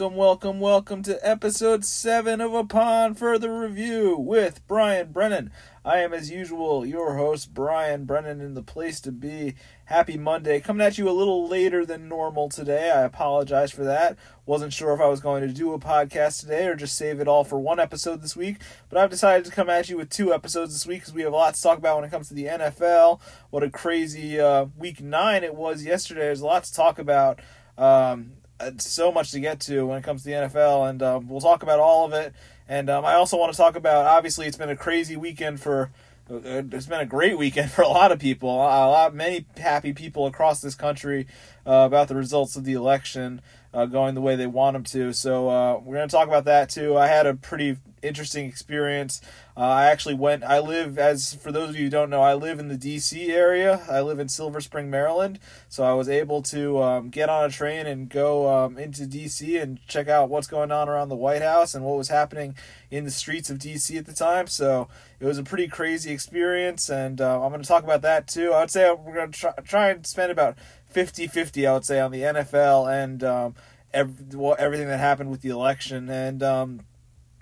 Welcome, welcome, welcome to episode 7 of Upon Further Review with Brian Brennan. I am, as usual, your host, Brian Brennan, in the place to be. Happy Monday. Coming at you a little later than normal today. I apologize for that. Wasn't sure if I was going to do a podcast today or just save it all for one episode this week, but I've decided to come at you with two episodes this week because we have a lot to talk about when it comes to the NFL. What a crazy uh, week nine it was yesterday. There's a lot to talk about. Um, so much to get to when it comes to the NFL, and um, we'll talk about all of it. And um, I also want to talk about obviously it's been a crazy weekend for. Uh, it's been a great weekend for a lot of people. A lot, many happy people across this country uh, about the results of the election uh, going the way they want them to. So uh, we're going to talk about that too. I had a pretty interesting experience. Uh, I actually went. I live as for those of you who don't know, I live in the D.C. area. I live in Silver Spring, Maryland. So I was able to um, get on a train and go um, into D.C. and check out what's going on around the White House and what was happening in the streets of D.C. at the time. So it was a pretty crazy experience, and uh, I'm going to talk about that too. I would say we're going to try, try and spend about 50-50, I would say, on the NFL and um, well, everything that happened with the election. And um,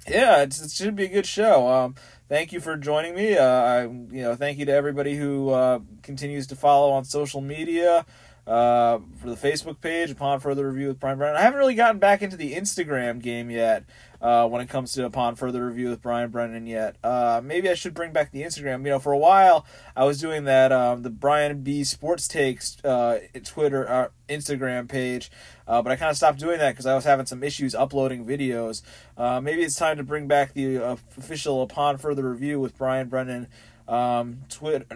yeah, it should be a good show. Um, thank you for joining me. Uh, I, you know, thank you to everybody who uh, continues to follow on social media. Uh, for the Facebook page, upon further review with Brian Brennan. I haven't really gotten back into the Instagram game yet uh, when it comes to upon further review with Brian Brennan yet. Uh, maybe I should bring back the Instagram. You know, for a while I was doing that um, the Brian B Sports Takes uh, Twitter uh, Instagram page, but I kind of stopped doing that because I was having some issues uploading videos. Maybe it's time to bring back the official upon further review with Brian Brennan um, Twitter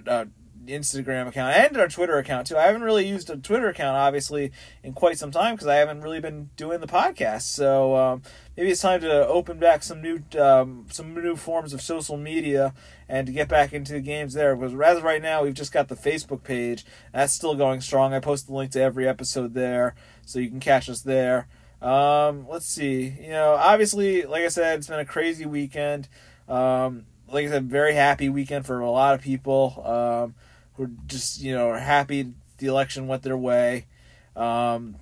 Instagram account and our Twitter account too. I haven't really used a Twitter account obviously in quite some time because I haven't really been doing the podcast. So um, maybe it's time to open back some new um, some new forms of social media and to get back into the games there. Because as of right now, we've just got the Facebook page that's still going strong. I post the link to every episode there, so you can catch us there. Um, let's see. You know, obviously, like I said, it's been a crazy weekend. Um, like I said, very happy weekend for a lot of people. Um, who are just you know are happy the election went their way. Um,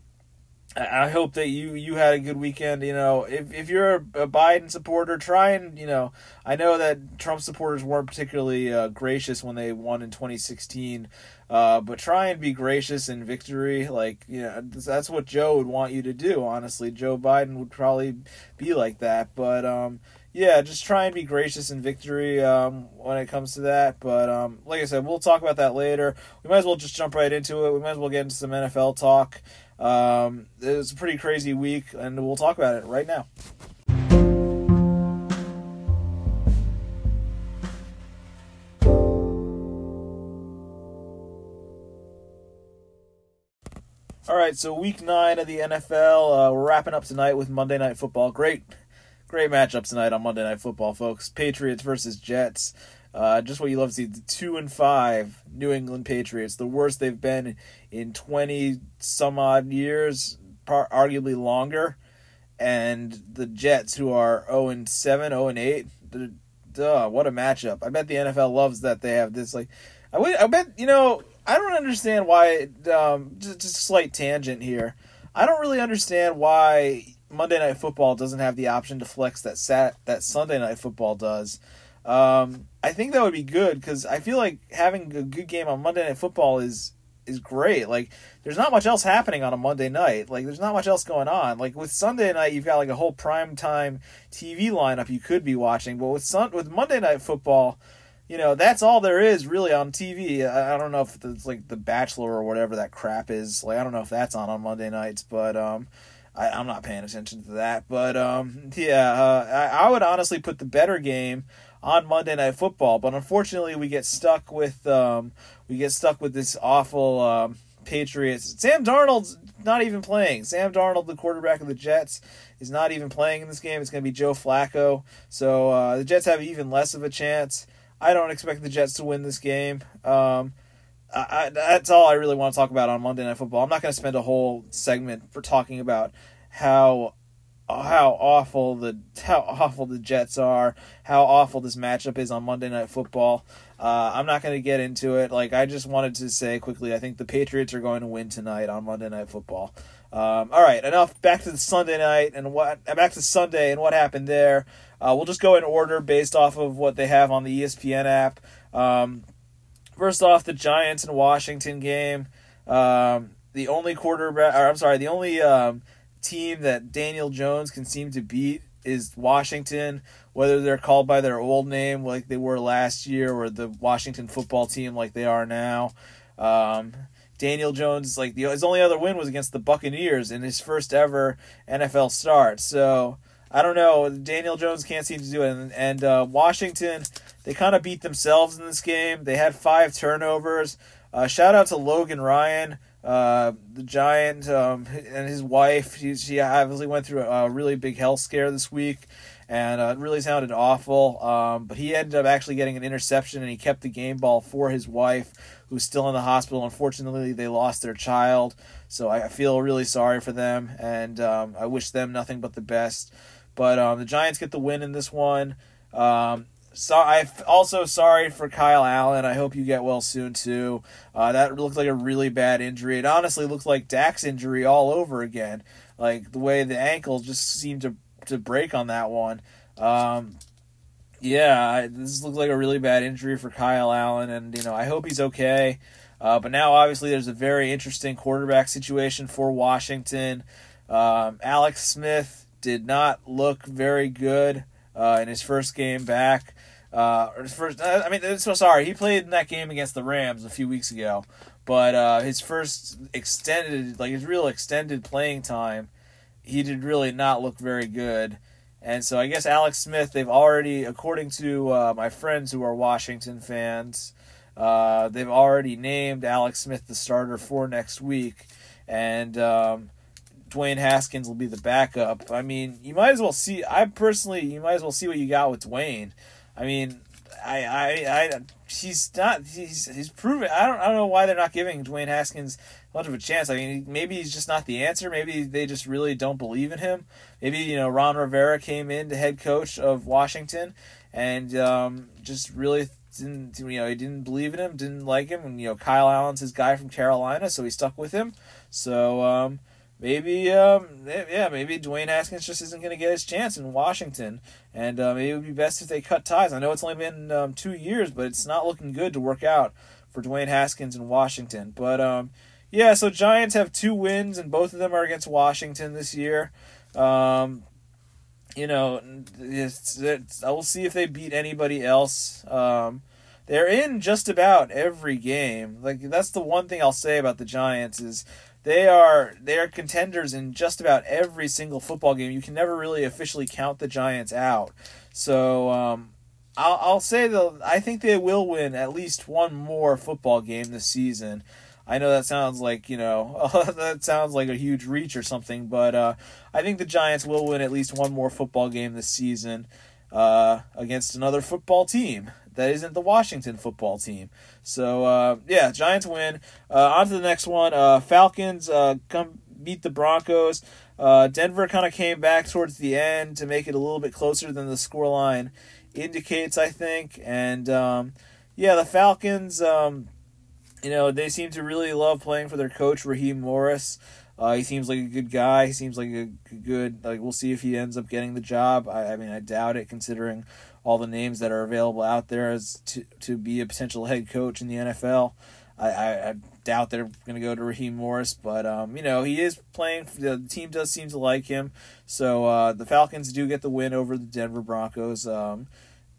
I hope that you you had a good weekend. You know, if if you're a, Biden supporter, try and you know. I know that Trump supporters weren't particularly uh, gracious when they won in 2016, uh, but try and be gracious in victory. Like you know, that's what Joe would want you to do. Honestly, Joe Biden would probably be like that. But um, yeah, just try and be gracious in victory um, when it comes to that. But um, like I said, we'll talk about that later. We might as well just jump right into it. We might as well get into some NFL talk. Um, it was a pretty crazy week, and we'll talk about it right now. All right, so week nine of the NFL. Uh, we're wrapping up tonight with Monday Night Football. Great Great matchup tonight on Monday Night Football, folks. Patriots versus Jets. Uh, just what you love to see. The two and five New England Patriots, the worst they've been in twenty some odd years, arguably longer. And the Jets, who are zero oh and seven, zero oh and eight. Duh, what a matchup! I bet the NFL loves that they have this. Like, I would, I bet you know. I don't understand why. Um, just, just a slight tangent here. I don't really understand why Monday Night Football doesn't have the option to flex that sat that Sunday Night Football does. Um, I think that would be good because I feel like having a good game on Monday Night Football is is great. Like, there's not much else happening on a Monday night. Like, there's not much else going on. Like with Sunday night, you've got like a whole prime time TV lineup you could be watching. But with Sun with Monday Night Football, you know that's all there is really on TV. I, I don't know if it's like The Bachelor or whatever that crap is. Like, I don't know if that's on on Monday nights, but um I, am not paying attention to that. But um, yeah, uh, I, I, would honestly put the better game on Monday Night Football. But unfortunately, we get stuck with um, we get stuck with this awful um, Patriots. Sam Darnold's not even playing. Sam Darnold, the quarterback of the Jets, is not even playing in this game. It's going to be Joe Flacco. So uh, the Jets have even less of a chance. I don't expect the Jets to win this game. Um, I, that's all I really want to talk about on Monday Night Football. I'm not going to spend a whole segment for talking about how how awful the how awful the Jets are, how awful this matchup is on Monday Night Football. Uh, I'm not going to get into it. Like I just wanted to say quickly, I think the Patriots are going to win tonight on Monday Night Football. Um, all right, enough. Back to the Sunday night and what. Back to Sunday and what happened there. Uh, we'll just go in order based off of what they have on the ESPN app. Um, first off, the Giants and Washington game. Um, the only quarterback, or I'm sorry, the only um, team that Daniel Jones can seem to beat is Washington. Whether they're called by their old name like they were last year, or the Washington football team like they are now. Um, Daniel Jones, like the, his only other win was against the Buccaneers in his first ever NFL start. So I don't know. Daniel Jones can't seem to do it, and, and uh, Washington they kind of beat themselves in this game. They had five turnovers. Uh, shout out to Logan Ryan, uh, the Giant, um, and his wife. She, she obviously went through a, really big health scare this week, and uh, it really sounded awful. Um, but he ended up actually getting an interception, and he kept the game ball for his wife, who's still in the hospital. Unfortunately, they lost their child, so I feel really sorry for them, and um, I wish them nothing but the best. But um, the Giants get the win in this one. Um, so I'm also sorry for Kyle Allen. I hope you get well soon too. Uh, that looked like a really bad injury. It honestly looked like Dak's injury all over again. Like the way the ankle just seemed to to break on that one. Um, yeah, this looked like a really bad injury for Kyle Allen, and you know I hope he's okay. Uh, but now obviously there's a very interesting quarterback situation for Washington. Um, Alex Smith did not look very good uh, in his first game back. Uh, his first, I mean, so sorry. He played in that game against the Rams a few weeks ago, but uh, his first extended, like his real extended playing time, he did really not look very good. And so I guess Alex Smith, they've already, according to uh, my friends who are Washington fans, uh, they've already named Alex Smith the starter for next week. And um, Dwayne Haskins will be the backup. I mean, you might as well see. I personally, you might as well see what you got with Dwayne. I mean, I, I, I, he's not. He's he's proven. I don't. I don't know why they're not giving Dwayne Haskins much of a chance. I mean, maybe he's just not the answer. Maybe they just really don't believe in him. Maybe you know Ron Rivera came in, the head coach of Washington, and um, just really didn't. You know, he didn't believe in him, didn't like him, and you know Kyle Allen's his guy from Carolina, so he stuck with him. So. Um, maybe um yeah maybe Dwayne Haskins just isn't going to get his chance in Washington, and uh, maybe it would be best if they cut ties. I know it's only been um, two years, but it's not looking good to work out for Dwayne Haskins in Washington. But um yeah, so Giants have two wins, and both of them are against Washington this year. Um, you know, it's, it's, I will see if they beat anybody else. Um, they're in just about every game. Like that's the one thing I'll say about the Giants is they are they are contenders in just about every single football game. You can never really officially count the Giants out. So um, I'll I'll say though I think they will win at least one more football game this season. I know that sounds like you know that sounds like a huge reach or something, but uh, I think the Giants will win at least one more football game this season uh, against another football team that isn't the Washington football team. So uh, yeah, Giants win. Uh, on to the next one. Uh, Falcons uh, come beat the Broncos. Uh, Denver kind of came back towards the end to make it a little bit closer than the scoreline indicates, I think. And um, yeah, the Falcons. Um, you know, they seem to really love playing for their coach Raheem Morris. Uh, he seems like a good guy. He seems like a good like. We'll see if he ends up getting the job. I, I mean, I doubt it, considering all the names that are available out there as to to be a potential head coach in the NFL. I, I, I doubt they're going to go to Raheem Morris, but um, you know he is playing. The team does seem to like him, so uh, the Falcons do get the win over the Denver Broncos. Um,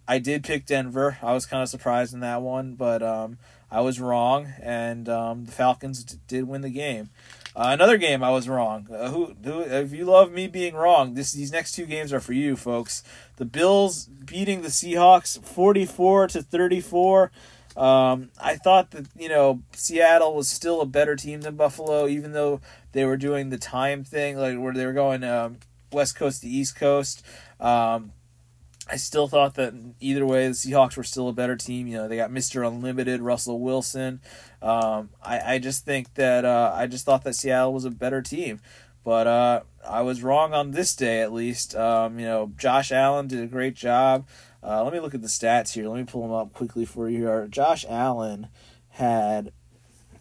I did pick Denver. I was kind of surprised in that one, but um, I was wrong, and um, the Falcons did win the game. Uh, another game I was wrong. Uh, who, who, if you love me being wrong, this these next two games are for you, folks. The Bills beating the Seahawks forty-four to thirty-four. Um, I thought that you know Seattle was still a better team than Buffalo, even though they were doing the time thing, like where they were going um, West Coast to East Coast. Um, I still thought that either way, the Seahawks were still a better team. You know, they got Mr. Unlimited, Russell Wilson. Um, I, I just think that uh, I just thought that Seattle was a better team. But uh, I was wrong on this day, at least. Um, you know, Josh Allen did a great job. Uh, let me look at the stats here. Let me pull them up quickly for you here. Josh Allen had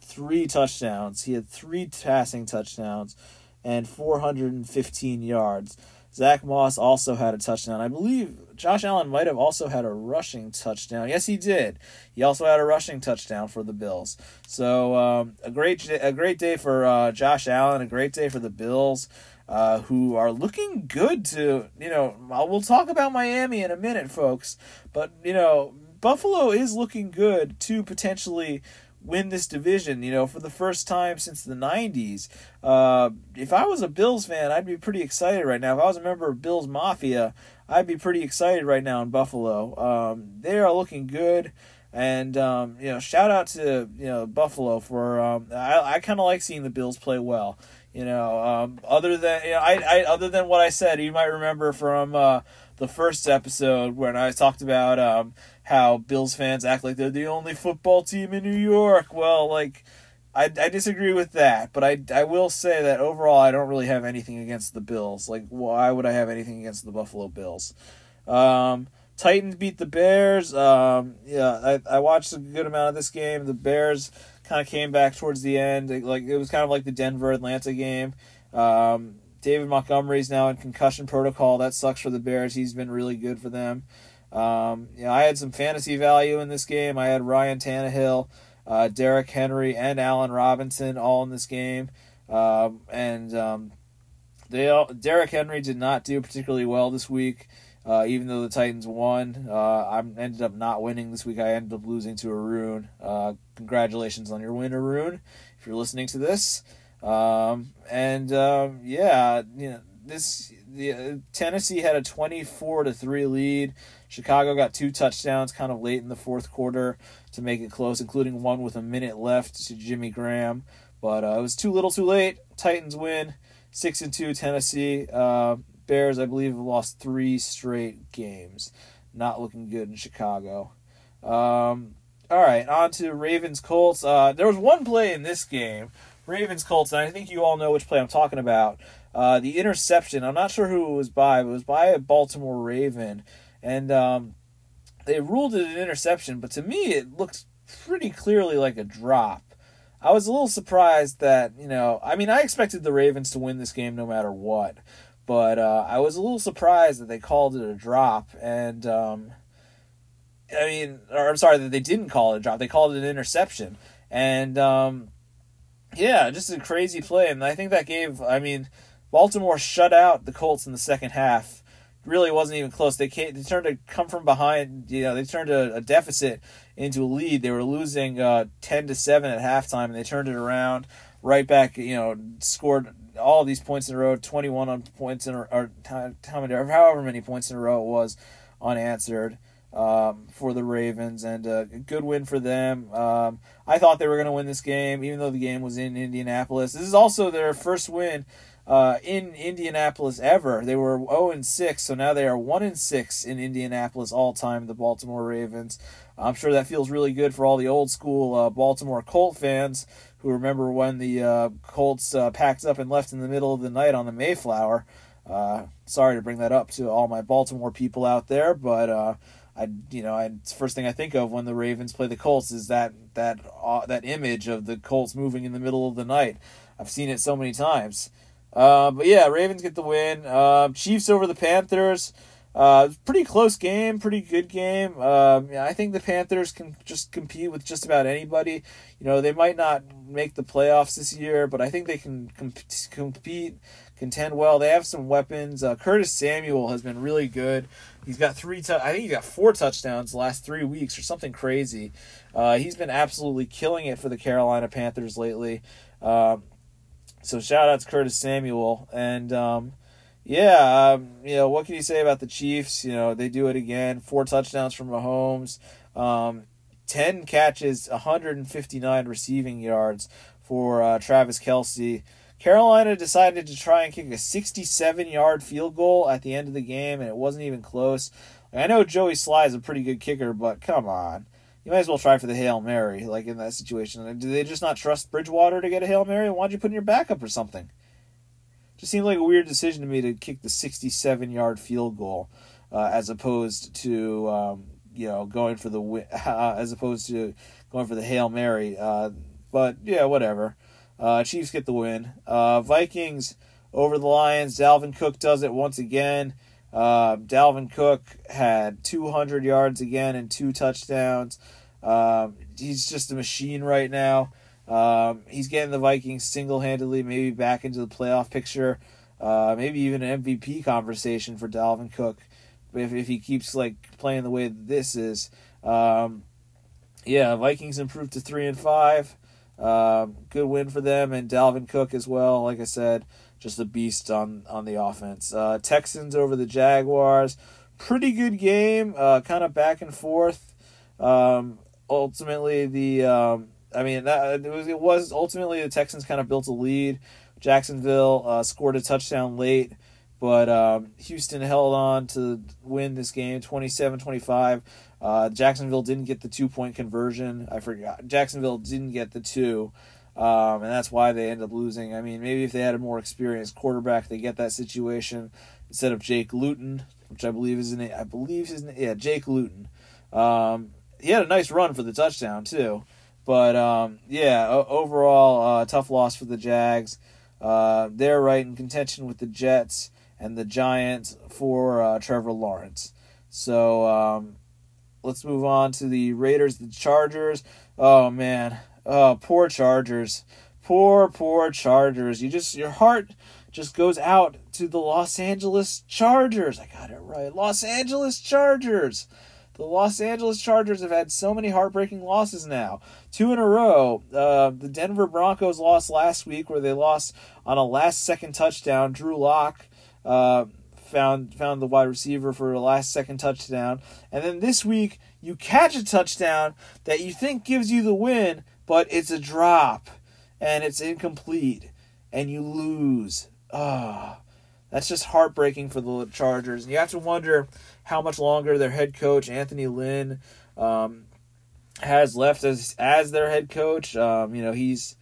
three touchdowns. He had three passing touchdowns and 415 yards. Zack Moss also had a touchdown. I believe Josh Allen might have also had a rushing touchdown. Yes, he did. He also had a rushing touchdown for the Bills. So um, a great a great day for uh, Josh Allen. A great day for the Bills, uh, who are looking good. To you know, we'll talk about Miami in a minute, folks. But you know, Buffalo is looking good to potentially win this division, you know, for the first time since the 90s. Uh, if I was a Bills fan, I'd be pretty excited right now. If I was a member of Bills Mafia, I'd be pretty excited right now in Buffalo. Um, they are looking good. And um, you know, shout out to you know Buffalo for um, I I kind of like seeing the Bills play well. You know, um, other than you know, I, I other than what I said, you might remember from uh, the first episode when I talked about um, how Bills fans act like they're the only football team in New York. Well, like I, I disagree with that, but I, I will say that overall I don't really have anything against the Bills. Like why would I have anything against the Buffalo Bills? Um, Titans beat the Bears. Um, yeah, I, I watched a good amount of this game. The Bears kind of came back towards the end. Like it was kind of like the Denver Atlanta game. Um, David Montgomery's now in concussion protocol. That sucks for the Bears. He's been really good for them. Um, you know, I had some fantasy value in this game. I had Ryan Tannehill, uh, Derrick Henry, and Allen Robinson all in this game. Um, and um, they all, Derrick Henry did not do particularly well this week. Uh, even though the Titans won, uh, I ended up not winning this week. I ended up losing to Arun. Uh, congratulations on your win, Arun, if you're listening to this. Um, and um, yeah, you know this the uh, Tennessee had a 24 to 3 lead. Chicago got two touchdowns kind of late in the fourth quarter to make it close, including one with a minute left to Jimmy Graham. But uh, it was too little, too late. Titans win, six and two. Tennessee uh, Bears, I believe, have lost three straight games. Not looking good in Chicago. Um, all right, on to Ravens Colts. Uh, there was one play in this game, Ravens Colts, and I think you all know which play I'm talking about. Uh, the interception. I'm not sure who it was by, but it was by a Baltimore Raven, and um, they ruled it an interception. But to me, it looked pretty clearly like a drop. I was a little surprised that you know. I mean, I expected the Ravens to win this game no matter what, but uh, I was a little surprised that they called it a drop. And um, I mean, or I'm sorry that they didn't call it a drop. They called it an interception. And um, yeah, just a crazy play. And I think that gave. I mean Baltimore shut out the Colts in the second half. Really wasn't even close. They came, they turned to come from behind. You know, they turned a, a deficit into a lead. They were losing uh, ten to seven at halftime, and they turned it around right back. You know, scored all these points in a row, twenty one on points in a, or how however many points in a row it was unanswered um, for the Ravens, and uh, a good win for them. Um, I thought they were going to win this game, even though the game was in Indianapolis. This is also their first win uh, in Indianapolis ever. They were 0 and 6, so now they are 1 and 6 in Indianapolis all time, the Baltimore Ravens. I'm sure that feels really good for all the old school uh, Baltimore Colt fans who remember when the uh, Colts uh, packed up and left in the middle of the night on the Mayflower. Uh, sorry to bring that up to all my Baltimore people out there, but uh, I, you know, I, first thing I think of when the Ravens play the Colts is that that that image of the Colts moving in the middle of the night. I've seen it so many times. Uh, but yeah, Ravens get the win. Uh, Chiefs over the Panthers. Uh, pretty close game, pretty good game. Um, yeah, I think the Panthers can just compete with just about anybody. You know, they might not make the playoffs this year, but I think they can comp- compete, contend well. They have some weapons. Uh, Curtis Samuel has been really good. He's got three. Tu- I think he got four touchdowns last three weeks or something crazy. Uh, he's been absolutely killing it for the Carolina Panthers lately. Um, so shout out to Curtis Samuel and um, yeah, um, you know what can you say about the Chiefs? You know they do it again. Four touchdowns from Mahomes, um, ten catches, 159 receiving yards for uh, Travis Kelce. Carolina decided to try and kick a 67 yard field goal at the end of the game, and it wasn't even close. I know Joey Slye is a pretty good kicker, but come on you might as well try for the Hail Mary, like in that situation. Do they just not trust Bridgewater to get a Hail Mary? Why'd you put in your backup or something? Just seemed like a weird decision to me to kick the 67 yard field goal uh, as opposed to, um, you know, going for the, uh, as opposed to going for the Hail Mary. Uh, but yeah, whatever. Uh, Chiefs get the win. Uh, Vikings over the Lions. Dalvin Cook does it once again. Uh, Dalvin Cook had 200 yards again and two touchdowns. Um, he's just a machine right now. Um, he's getting the Vikings single handedly, maybe back into the playoff picture, uh, maybe even an MVP conversation for Dalvin Cook if, if he keeps like playing the way this is. Um, yeah, Vikings improved to three and five. Um, good win for them and Dalvin Cook as well. Like I said, just a beast on on the offense. Uh, Texans over the Jaguars, pretty good game. Uh, kind of back and forth. Um, ultimately, the um, I mean that, it was it was ultimately the Texans kind of built a lead. Jacksonville uh, scored a touchdown late. But um, Houston held on to win this game 27 25. Uh, Jacksonville didn't get the two point conversion. I forgot. Jacksonville didn't get the two. Um, and that's why they end up losing. I mean, maybe if they had a more experienced quarterback, they get that situation instead of Jake Luton, which I believe is in I believe his name. Yeah, Jake Luton. Um, he had a nice run for the touchdown too, but um, yeah, overall uh, tough loss for the Jags. Uh, they're right in contention with the Jets and the Giants for uh, Trevor Lawrence. So um, let's move on to the Raiders, the Chargers. Oh man, oh poor Chargers, poor poor Chargers. You just your heart just goes out to the Los Angeles Chargers. I got it right, Los Angeles Chargers. The Los Angeles Chargers have had so many heartbreaking losses now. Two in a row. Uh, the Denver Broncos lost last week, where they lost on a last second touchdown. Drew Lock uh, found found the wide receiver for a last second touchdown. And then this week you catch a touchdown that you think gives you the win, but it's a drop and it's incomplete and you lose. Ah. Oh, that's just heartbreaking for the Chargers. And you have to wonder how much longer their head coach Anthony Lynn um, has left as as their head coach. Um, you know, he's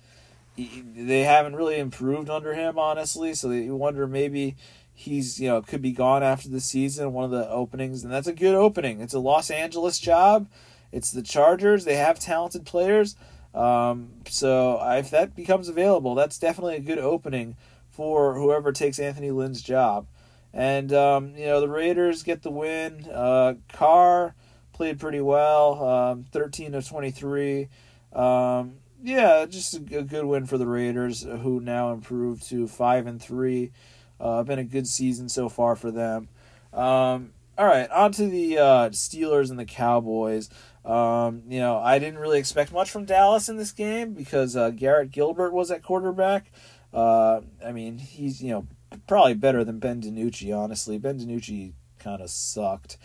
he, they haven't really improved under him, honestly. So you wonder maybe he's you know could be gone after the season one of the openings and that's a good opening it's a los angeles job it's the chargers they have talented players um, so if that becomes available that's definitely a good opening for whoever takes anthony lynn's job and um, you know the raiders get the win uh, carr played pretty well um, 13 of 23 um, yeah just a, a good win for the raiders who now improved to 5 and 3 uh, been a good season so far for them. Um, all right, on to the uh, Steelers and the Cowboys. Um, you know, I didn't really expect much from Dallas in this game because uh, Garrett Gilbert was at quarterback. Uh, I mean, he's you know probably better than Ben DiNucci. Honestly, Ben DiNucci kind of sucked,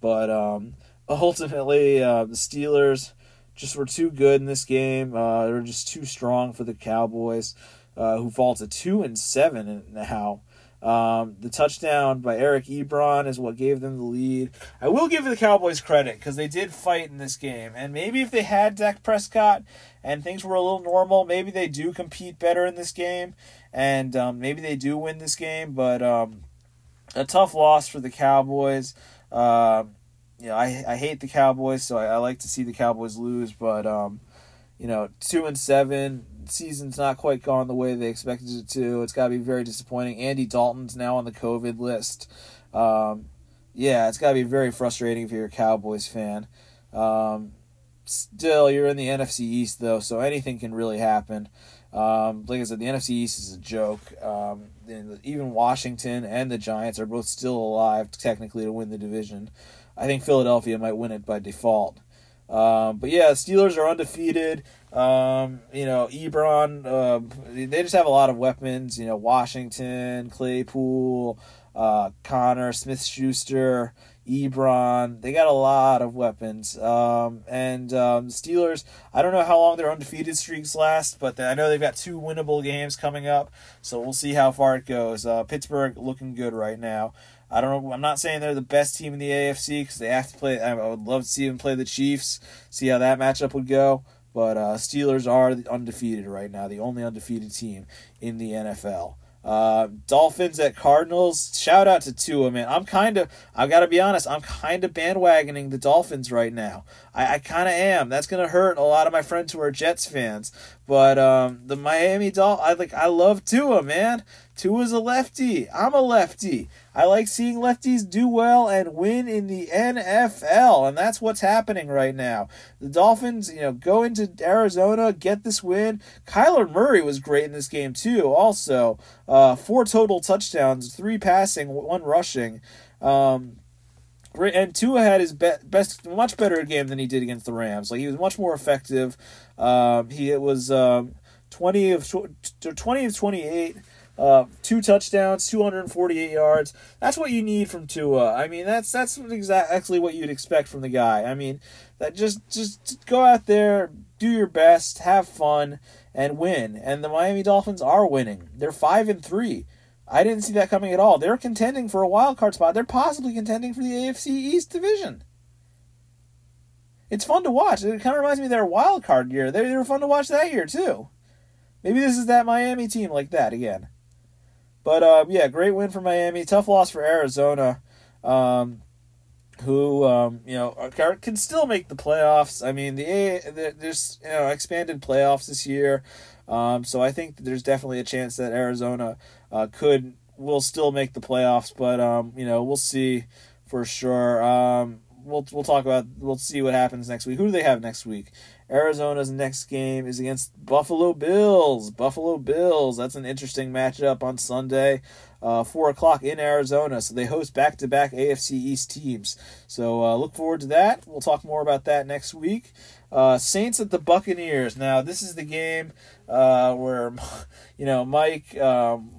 but um, ultimately uh, the Steelers just were too good in this game. Uh, they were just too strong for the Cowboys, uh, who fall to two and seven now. Um, the touchdown by Eric Ebron is what gave them the lead. I will give the Cowboys credit because they did fight in this game, and maybe if they had Dak Prescott and things were a little normal, maybe they do compete better in this game, and um, maybe they do win this game. But um, a tough loss for the Cowboys. Uh, you know, I I hate the Cowboys, so I, I like to see the Cowboys lose, but um, you know, two and seven season's not quite gone the way they expected it to. It's got to be very disappointing. Andy Dalton's now on the COVID list. Um, yeah, it's got to be very frustrating if you're a Cowboys fan. Um, still, you're in the NFC East, though, so anything can really happen. Um, like I said, the NFC East is a joke. Um, even Washington and the Giants are both still alive, technically, to win the division. I think Philadelphia might win it by default. Um, but yeah, Steelers are undefeated. Um, you know, Ebron, uh, they just have a lot of weapons. You know, Washington, Claypool, uh, Connor, Smith Schuster, Ebron. They got a lot of weapons. Um, and um, Steelers, I don't know how long their undefeated streaks last, but I know they've got two winnable games coming up. So we'll see how far it goes. Uh, Pittsburgh looking good right now. I don't know. I'm not saying they're the best team in the AFC because they have to play. I would love to see them play the Chiefs, see how that matchup would go. But uh, Steelers are undefeated right now, the only undefeated team in the NFL. Uh, Dolphins at Cardinals. Shout out to Tua, man. I'm kind of, I gotta be honest, I'm kind of bandwagoning the Dolphins right now. I, I kind of am. That's gonna hurt a lot of my friends who are Jets fans. But um, the Miami Dolphins, I like, I love Tua, man. Tua's a lefty. I'm a lefty. I like seeing lefties do well and win in the NFL, and that's what's happening right now. The Dolphins, you know, go into Arizona, get this win. Kyler Murray was great in this game too. Also, uh, four total touchdowns, three passing, one rushing. Um, and Tua had his be- best, much better game than he did against the Rams. Like he was much more effective. Um, he it was um, twenty of tw- twenty of twenty eight. Uh, two touchdowns, 248 yards. That's what you need from Tua. I mean, that's that's exactly what you'd expect from the guy. I mean, that just just go out there, do your best, have fun, and win. And the Miami Dolphins are winning. They're five and three. I didn't see that coming at all. They're contending for a wild card spot. They're possibly contending for the AFC East division. It's fun to watch. It kind of reminds me of their wild card year. They, they were fun to watch that year too. Maybe this is that Miami team like that again. But uh, yeah, great win for Miami. Tough loss for Arizona, um, who um, you know can still make the playoffs. I mean, the, the there's you know expanded playoffs this year, um, so I think there's definitely a chance that Arizona uh, could will still make the playoffs. But um, you know, we'll see for sure. Um, we'll we'll talk about we'll see what happens next week. Who do they have next week? Arizona's next game is against Buffalo Bills. Buffalo Bills. That's an interesting matchup on Sunday, uh, four o'clock in Arizona. So they host back to back AFC East teams. So uh, look forward to that. We'll talk more about that next week. Uh, Saints at the Buccaneers. Now this is the game uh, where you know Mike. Um,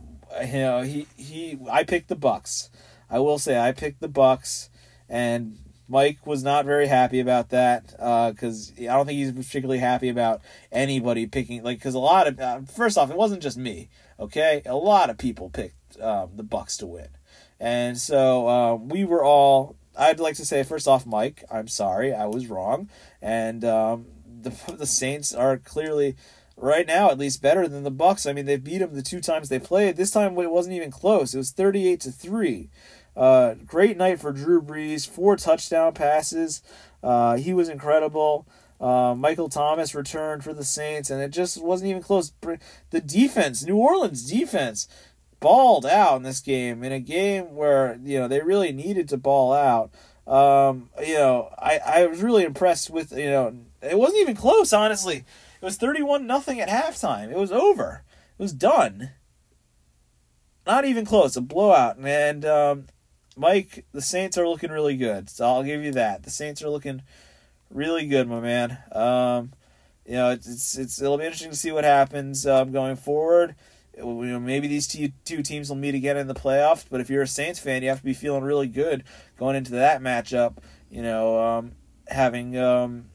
you know he he. I picked the Bucks. I will say I picked the Bucks, and Mike was not very happy about that because uh, I don't think he's particularly happy about anybody picking like because a lot of uh, first off it wasn't just me okay? A lot of people picked um, the Bucks to win. And so um, we were all I'd like to say first off Mike I'm sorry I was wrong. And um, the the Saints are clearly right now at least better than the Bucks. I mean they beat them the two times they played. This time it wasn't even close. It was thirty eight to three. Uh, great night for Drew Brees. Four touchdown passes. Uh, he was incredible. Uh, Michael Thomas returned for the Saints, and it just wasn't even close. The defense, New Orleans defense, balled out in this game. In a game where you know they really needed to ball out. Um, you know, I, I was really impressed with you know it wasn't even close. Honestly, it was thirty one nothing at halftime. It was over. It was done. Not even close. A blowout, and um, Mike, the Saints are looking really good. So I'll give you that. The Saints are looking really good, my man. Um, you know, it's, it's, it's it'll be interesting to see what happens um, going forward. It, you know, maybe these two, two teams will meet again in the playoffs. But if you're a Saints fan, you have to be feeling really good going into that matchup. You know, um, having um,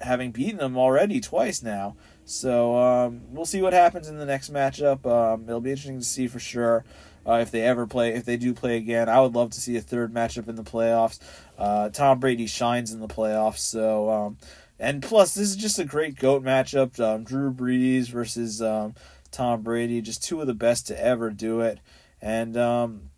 having beaten them already twice now. So um, we'll see what happens in the next matchup. Um, it'll be interesting to see for sure uh, if they ever play, if they do play again. I would love to see a third matchup in the playoffs. Uh, Tom Brady shines in the playoffs, so um, and plus this is just a great goat matchup. Um, Drew Brees versus um, Tom Brady, just two of the best to ever do it, and um,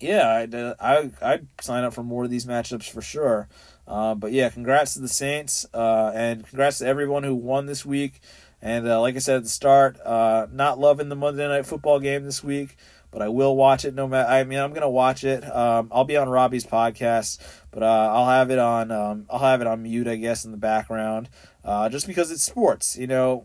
yeah, I'd, uh, I I'd sign up for more of these matchups for sure. Uh, but yeah, congrats to the Saints, uh, and congrats to everyone who won this week. And uh, like I said at the start, uh, not loving the Monday Night Football game this week but I will watch it no matter. I mean, I'm gonna watch it. Um, I'll be on Robbie's podcast, but uh, I'll have it on. Um, I'll have it on mute, I guess, in the background, uh, just because it's sports. You know,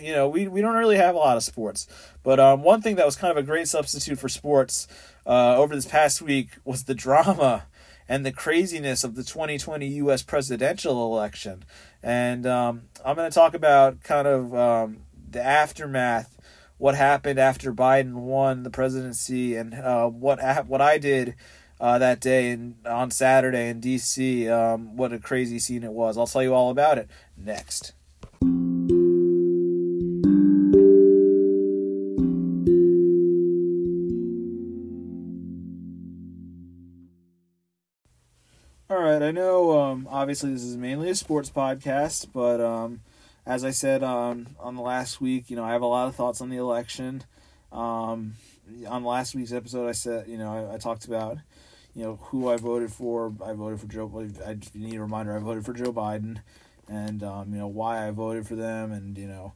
you know, we we don't really have a lot of sports, but um, one thing that was kind of a great substitute for sports uh, over this past week was the drama and the craziness of the 2020 U.S. presidential election, and um, I'm going to talk about kind of um, the aftermath what happened after Biden won the presidency and uh, what what I did uh, that day in, on Saturday in D.C. Um, what a crazy scene it was. I'll tell you all about it next. All right, I know. Um, obviously, this is mainly a sports podcast, but um, as I said on on the last week, you know, I have a lot of thoughts on the election. Um, on last week's episode, I said, you know, I, I, talked about, you know, who I voted for. I voted for Joe. I need a reminder. I voted for Joe Biden, and um, you know why I voted for them, and you know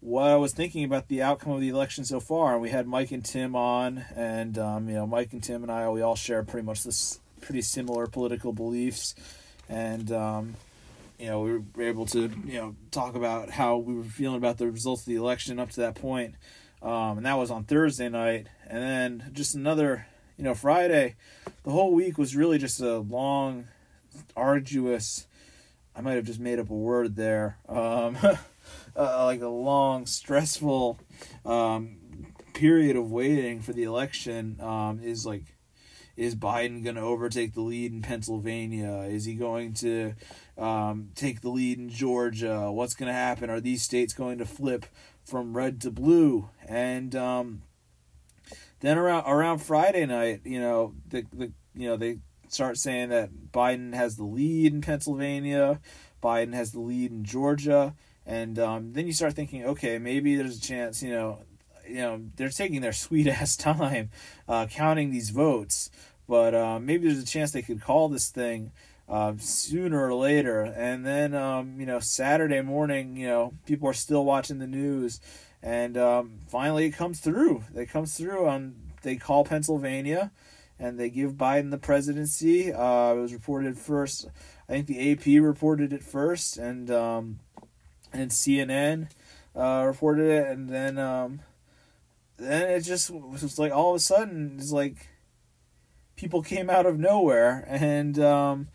what I was thinking about the outcome of the election so far. And we had Mike and Tim on, and um, you know, Mike and Tim and I, we all share pretty much this pretty similar political beliefs, and um, you know, we were able to you know talk about how we were feeling about the results of the election up to that point. Um, and that was on Thursday night, and then just another, you know, Friday. The whole week was really just a long, arduous. I might have just made up a word there. Um, uh, like a long, stressful um, period of waiting for the election um, is like is Biden going to overtake the lead in Pennsylvania? Is he going to um, take the lead in Georgia? What's going to happen? Are these states going to flip from red to blue? And um, then around around Friday night, you know, the the you know they start saying that Biden has the lead in Pennsylvania, Biden has the lead in Georgia, and um, then you start thinking, okay, maybe there's a chance, you know, you know, they're taking their sweet ass time uh, counting these votes, but uh, maybe there's a chance they could call this thing uh, sooner or later. And then, um, you know, Saturday morning, you know, people are still watching the news, and um, finally it comes through. It comes through on they call Pennsylvania, and they give Biden the presidency. Uh, it was reported first. I think the AP reported it first, and um, and CNN uh, reported it, and then um, then it just was like all of a sudden it's like people came out of nowhere and um,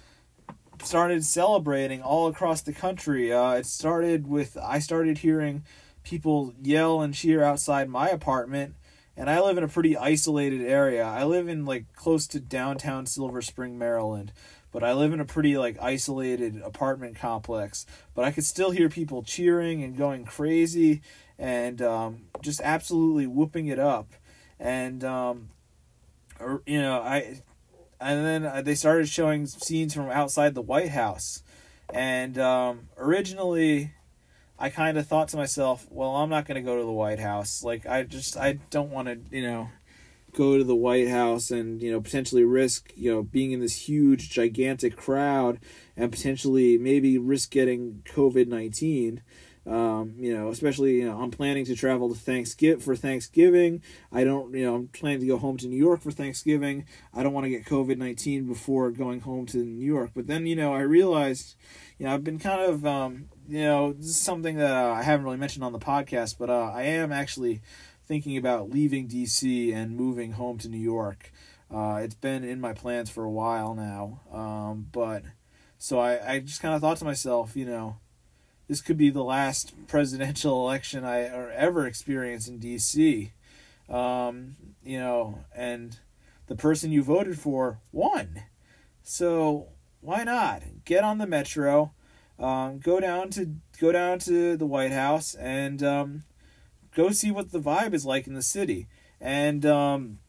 started celebrating all across the country. Uh, it started with I started hearing people yell and cheer outside my apartment. And I live in a pretty isolated area. I live in like close to downtown Silver Spring, Maryland but I live in a pretty like isolated apartment complex. But I could still hear people cheering and going crazy and um, just absolutely whooping it up. And um, or, you know, I and then uh, they started showing scenes from outside the White House. And um, originally, I kind of thought to myself, well, I'm not going to go to the White House. Like, I just, I don't want to, you know, go to the White House and you know potentially risk you know being in this huge gigantic crowd and potentially maybe risk getting COVID nineteen. Um, you know, especially you know, I'm planning to travel to Thanksgiving for Thanksgiving. I don't, you know, I'm planning to go home to New York for Thanksgiving. I don't want to get COVID nineteen before going home to New York. But then, you know, I realized, you know, I've been kind of, um, you know, this is something that uh, I haven't really mentioned on the podcast, but uh, I am actually thinking about leaving DC and moving home to New York. Uh, it's been in my plans for a while now, um, but so I, I just kind of thought to myself, you know, this could be the last presidential election I ever experience in DC. Um, you know, and the person you voted for won. So why not get on the metro, um, go down to go down to the White House, and um, go see what the vibe is like in the city. And um,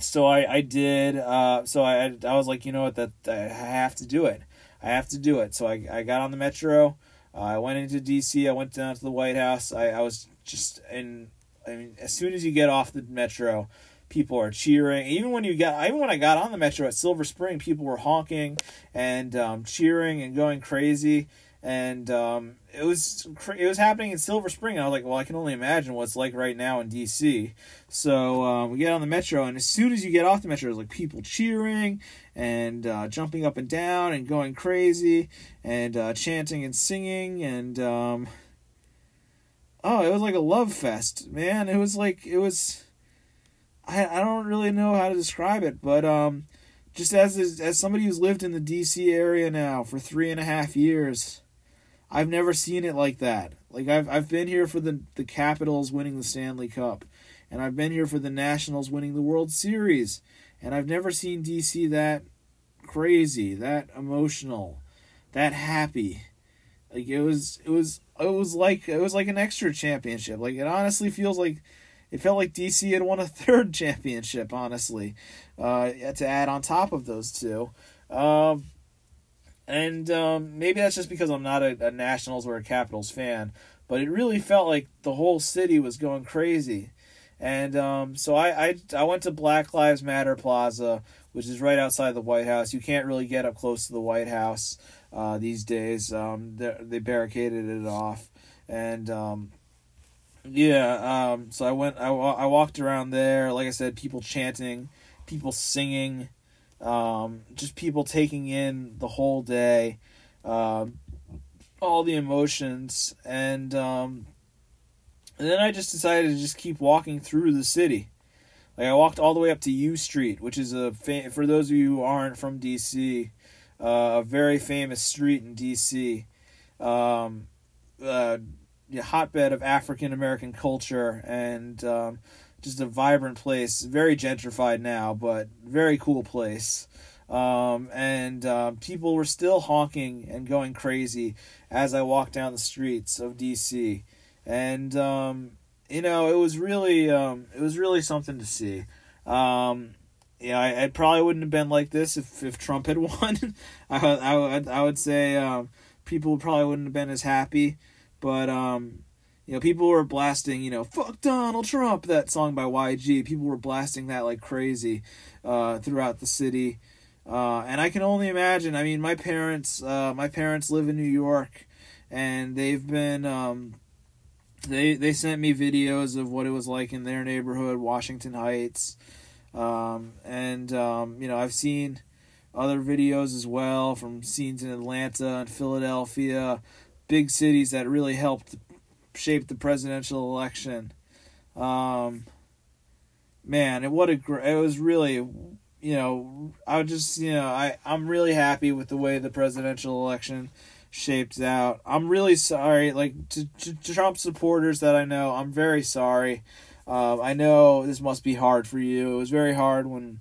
so I, I did. Uh, so I, I was like, you know what, that I have to do it. I have to do it. So I, I got on the metro. I went into D.C. I went down to the White House. I, I was just in. I mean, as soon as you get off the metro, people are cheering. Even when you got, even when I got on the metro at Silver Spring, people were honking and um, cheering and going crazy and um, it was it was happening in Silver Spring. And I was like, well, I can only imagine what it's like right now in D.C. So um, we get on the metro, and as soon as you get off the metro, there's like people cheering and uh, jumping up and down and going crazy and uh, chanting and singing and um, oh, it was like a love fest, man. It was like it was. I I don't really know how to describe it, but um, just as as somebody who's lived in the D.C. area now for three and a half years I've never seen it like that. Like I've I've been here for the the Capitals winning the Stanley Cup, and I've been here for the Nationals winning the World Series, and I've never seen DC that crazy, that emotional, that happy. Like it was it was it was like it was like an extra championship. Like it honestly feels like it felt like DC had won a third championship, honestly, uh, to add on top of those two. Um, and um, maybe that's just because I'm not a, a Nationals or a Capitals fan, but it really felt like the whole city was going crazy. And um, so I, I, I went to Black Lives Matter Plaza, which is right outside the White House. You can't really get up close to the White House uh, these days. Um, they barricaded it off, and um, yeah, um, so I went, I, I walked around there. Like I said, people chanting, people singing, um, just people taking in the whole day, um, all the emotions, and um, and then I just decided to just keep walking through the city. Like I walked all the way up to U Street, which is a fa- for those of you who aren't from DC, uh, a very famous street in DC. Um, uh, hotbed of African American culture and um, just a vibrant place. Very gentrified now, but very cool place. Um, and uh, people were still honking and going crazy as I walked down the streets of DC, and um, you know it was really um, it was really something to see. Um, yeah, I, I, probably wouldn't have been like this if, if Trump had won. I, I, I would say um, people probably wouldn't have been as happy. But um, you know, people were blasting, you know, "fuck Donald Trump" that song by YG. People were blasting that like crazy uh, throughout the city, uh, and I can only imagine. I mean, my parents, uh, my parents live in New York, and they've been. Um, they they sent me videos of what it was like in their neighborhood, Washington Heights, um, and um, you know I've seen other videos as well from scenes in Atlanta and Philadelphia, big cities that really helped shape the presidential election. Um, man, it what a great, it was really, you know, I just, you know, I I'm really happy with the way the presidential election shaped out. I'm really sorry, like to, to, Trump supporters that I know. I'm very sorry. Uh, I know this must be hard for you. It was very hard when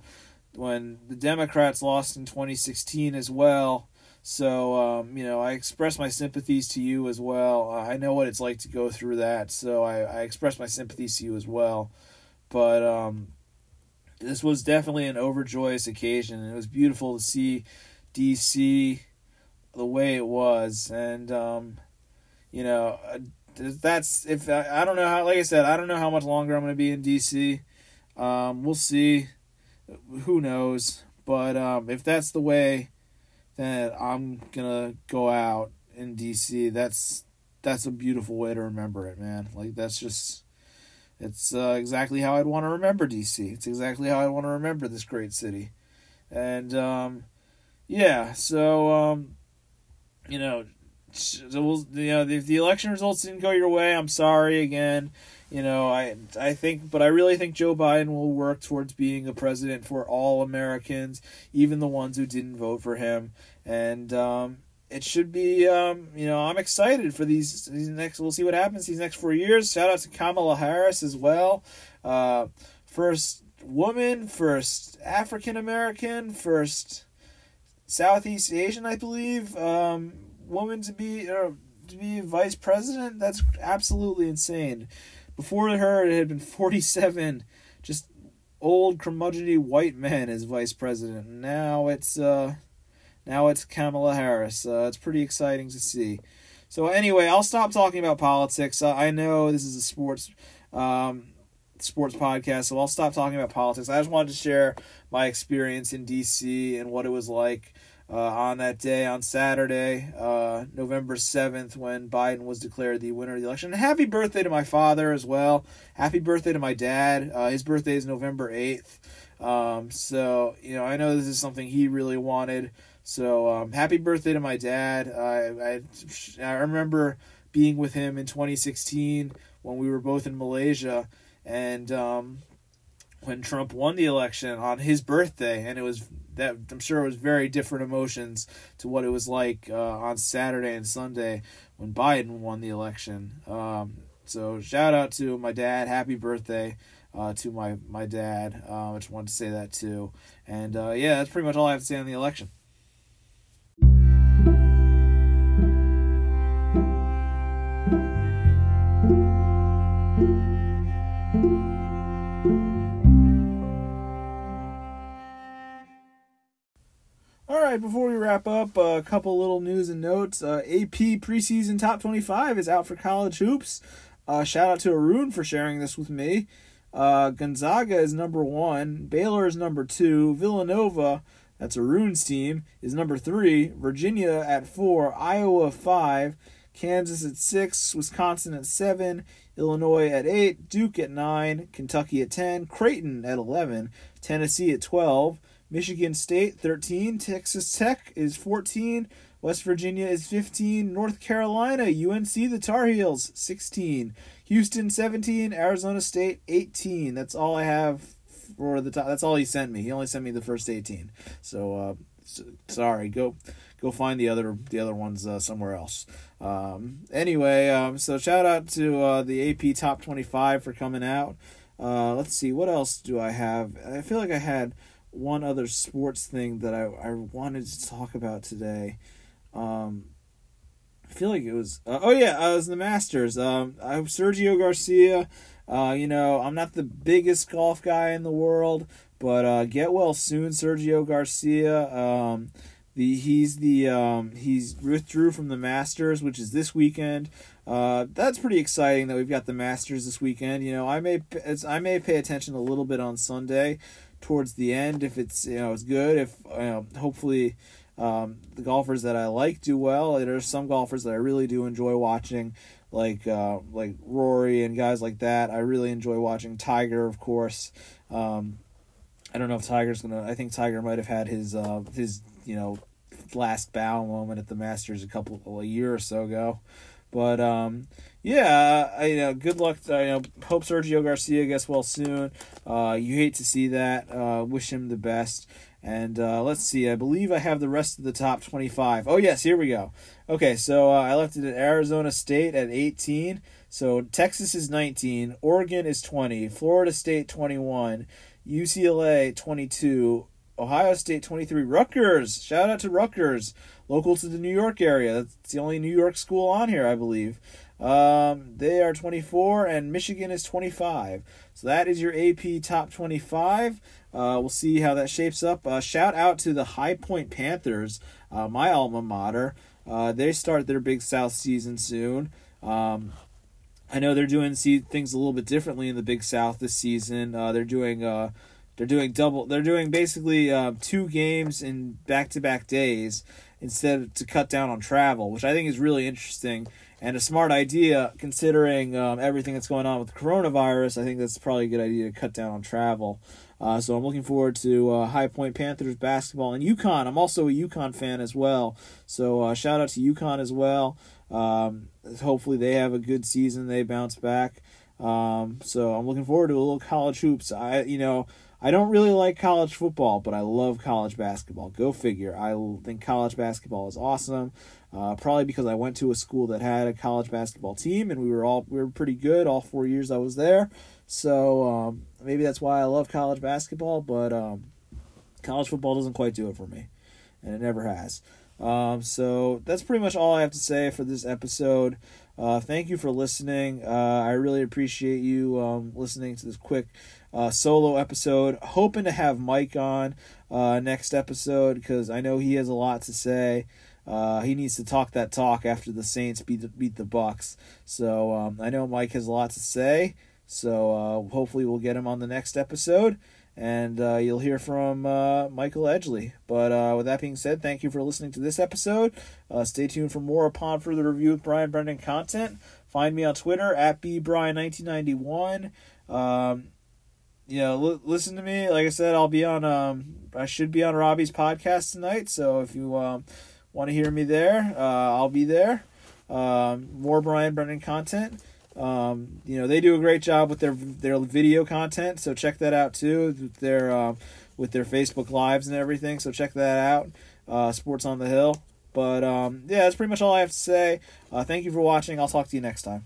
when the Democrats lost in 2016 as well. So, um, you know, I express my sympathies to you as well. I know what it's like to go through that, so I, I express my sympathies to you as well. But um, this was definitely an overjoyous occasion. It was beautiful to see DC the way it was, and um, you know, uh, that's if I, I don't know how. Like I said, I don't know how much longer I'm going to be in DC. Um, we'll see. Who knows? But um, if that's the way that I'm gonna go out in DC. That's that's a beautiful way to remember it, man. Like that's just it's uh, exactly how I'd want to remember DC. It's exactly how I want to remember this great city. And um, yeah, so um, you know, so we'll, you know, if the election results didn't go your way, I'm sorry again. You know, I I think, but I really think Joe Biden will work towards being a president for all Americans, even the ones who didn't vote for him. And um, it should be, um, you know, I'm excited for these these next. We'll see what happens these next four years. Shout out to Kamala Harris as well. Uh, first woman, first African American, first Southeast Asian, I believe, um, woman to be to be vice president. That's absolutely insane. Before her, it had been 47 just old curmudgeony white men as vice president. Now it's uh, now it's Kamala Harris. Uh, it's pretty exciting to see. So anyway, I'll stop talking about politics. Uh, I know this is a sports um, sports podcast, so I'll stop talking about politics. I just wanted to share my experience in DC and what it was like on that day on Saturday, uh, November 7th, when Biden was declared the winner of the election. And happy birthday to my father as well. Happy birthday to my dad. Uh, his birthday is November 8th. Um, so, you know, I know this is something he really wanted. So, um, happy birthday to my dad. I, I, I remember being with him in 2016 when we were both in Malaysia. And um, when Trump won the election on his birthday, and it was that I'm sure it was very different emotions to what it was like uh, on Saturday and Sunday when Biden won the election. Um, so shout out to my dad, happy birthday uh, to my my dad. Uh, I just wanted to say that too, and uh, yeah, that's pretty much all I have to say on the election. Before we wrap up, a couple little news and notes. Uh, AP preseason top 25 is out for college hoops. Uh, shout out to Arun for sharing this with me. Uh, Gonzaga is number one. Baylor is number two. Villanova, that's Arun's team, is number three. Virginia at four. Iowa five. Kansas at 6, Wisconsin at 7, Illinois at 8, Duke at 9, Kentucky at 10, Creighton at 11, Tennessee at 12, Michigan State 13, Texas Tech is 14, West Virginia is 15, North Carolina, UNC the Tar Heels 16, Houston 17, Arizona State 18. That's all I have for the top. That's all he sent me. He only sent me the first 18. So, uh, so sorry. Go go find the other the other ones uh, somewhere else. Um, anyway, um, so shout out to uh, the AP Top 25 for coming out. Uh, let's see, what else do I have? I feel like I had one other sports thing that I, I wanted to talk about today. Um, I feel like it was. Uh, oh yeah, uh, it was the Masters. Um, I'm Sergio Garcia. Uh, you know, I'm not the biggest golf guy in the world, but uh, get well soon, Sergio Garcia. Um, the he's the um, he's withdrew from the Masters, which is this weekend. Uh, that's pretty exciting that we've got the Masters this weekend. You know, I may I may pay attention a little bit on Sunday towards the end if it's you know it's good. If you know, hopefully um, the golfers that I like do well. There's some golfers that I really do enjoy watching, like uh, like Rory and guys like that. I really enjoy watching Tiger, of course. Um, I don't know if Tiger's gonna. I think Tiger might have had his uh, his you know last bow moment at the Masters a couple a year or so ago. But um, yeah, I, you know, good luck. I you know, hope Sergio Garcia gets well soon. Uh, you hate to see that. Uh, wish him the best. And uh, let's see, I believe I have the rest of the top 25. Oh, yes, here we go. Okay, so uh, I left it at Arizona State at 18. So Texas is 19, Oregon is 20, Florida State 21, UCLA 22, Ohio State 23, Rutgers. Shout out to Rutgers, local to the New York area. That's the only New York school on here, I believe. Um, they are 24, and Michigan is 25. So that is your AP top 25. Uh, we'll see how that shapes up. Uh, shout out to the High Point Panthers, uh, my alma mater. Uh, they start their Big South season soon. Um, I know they're doing see things a little bit differently in the Big South this season. Uh, they're doing uh, they're doing double. They're doing basically two games in back to back days instead of to cut down on travel, which I think is really interesting and a smart idea considering um, everything that's going on with the coronavirus. I think that's probably a good idea to cut down on travel. Uh, so I'm looking forward to uh, High Point Panthers basketball and UConn. I'm also a UConn fan as well. So uh, shout out to UConn as well. Um, hopefully they have a good season. They bounce back. Um, so I'm looking forward to a little college hoops. I you know I don't really like college football, but I love college basketball. Go figure. I think college basketball is awesome. Uh, probably because I went to a school that had a college basketball team, and we were all we were pretty good all four years I was there. So um, maybe that's why I love college basketball, but um, college football doesn't quite do it for me, and it never has. Um, so that's pretty much all I have to say for this episode. Uh, thank you for listening. Uh, I really appreciate you um, listening to this quick uh, solo episode. Hoping to have Mike on uh, next episode because I know he has a lot to say. Uh, he needs to talk that talk after the Saints beat the, beat the Bucs. So um, I know Mike has a lot to say. So uh, hopefully we'll get him on the next episode, and uh, you'll hear from uh, Michael Edgley. But uh, with that being said, thank you for listening to this episode. Uh, stay tuned for more upon further review with Brian Brendan content. Find me on Twitter at bbrian1991. Um, l- listen to me. Like I said, I'll be on. Um, I should be on Robbie's podcast tonight. So if you um, want to hear me there, uh, I'll be there. Um, more Brian Brendan content. Um, you know, they do a great job with their their video content, so check that out too. With their uh, with their Facebook lives and everything, so check that out. Uh, Sports on the Hill. But um, yeah, that's pretty much all I have to say. Uh, thank you for watching. I'll talk to you next time.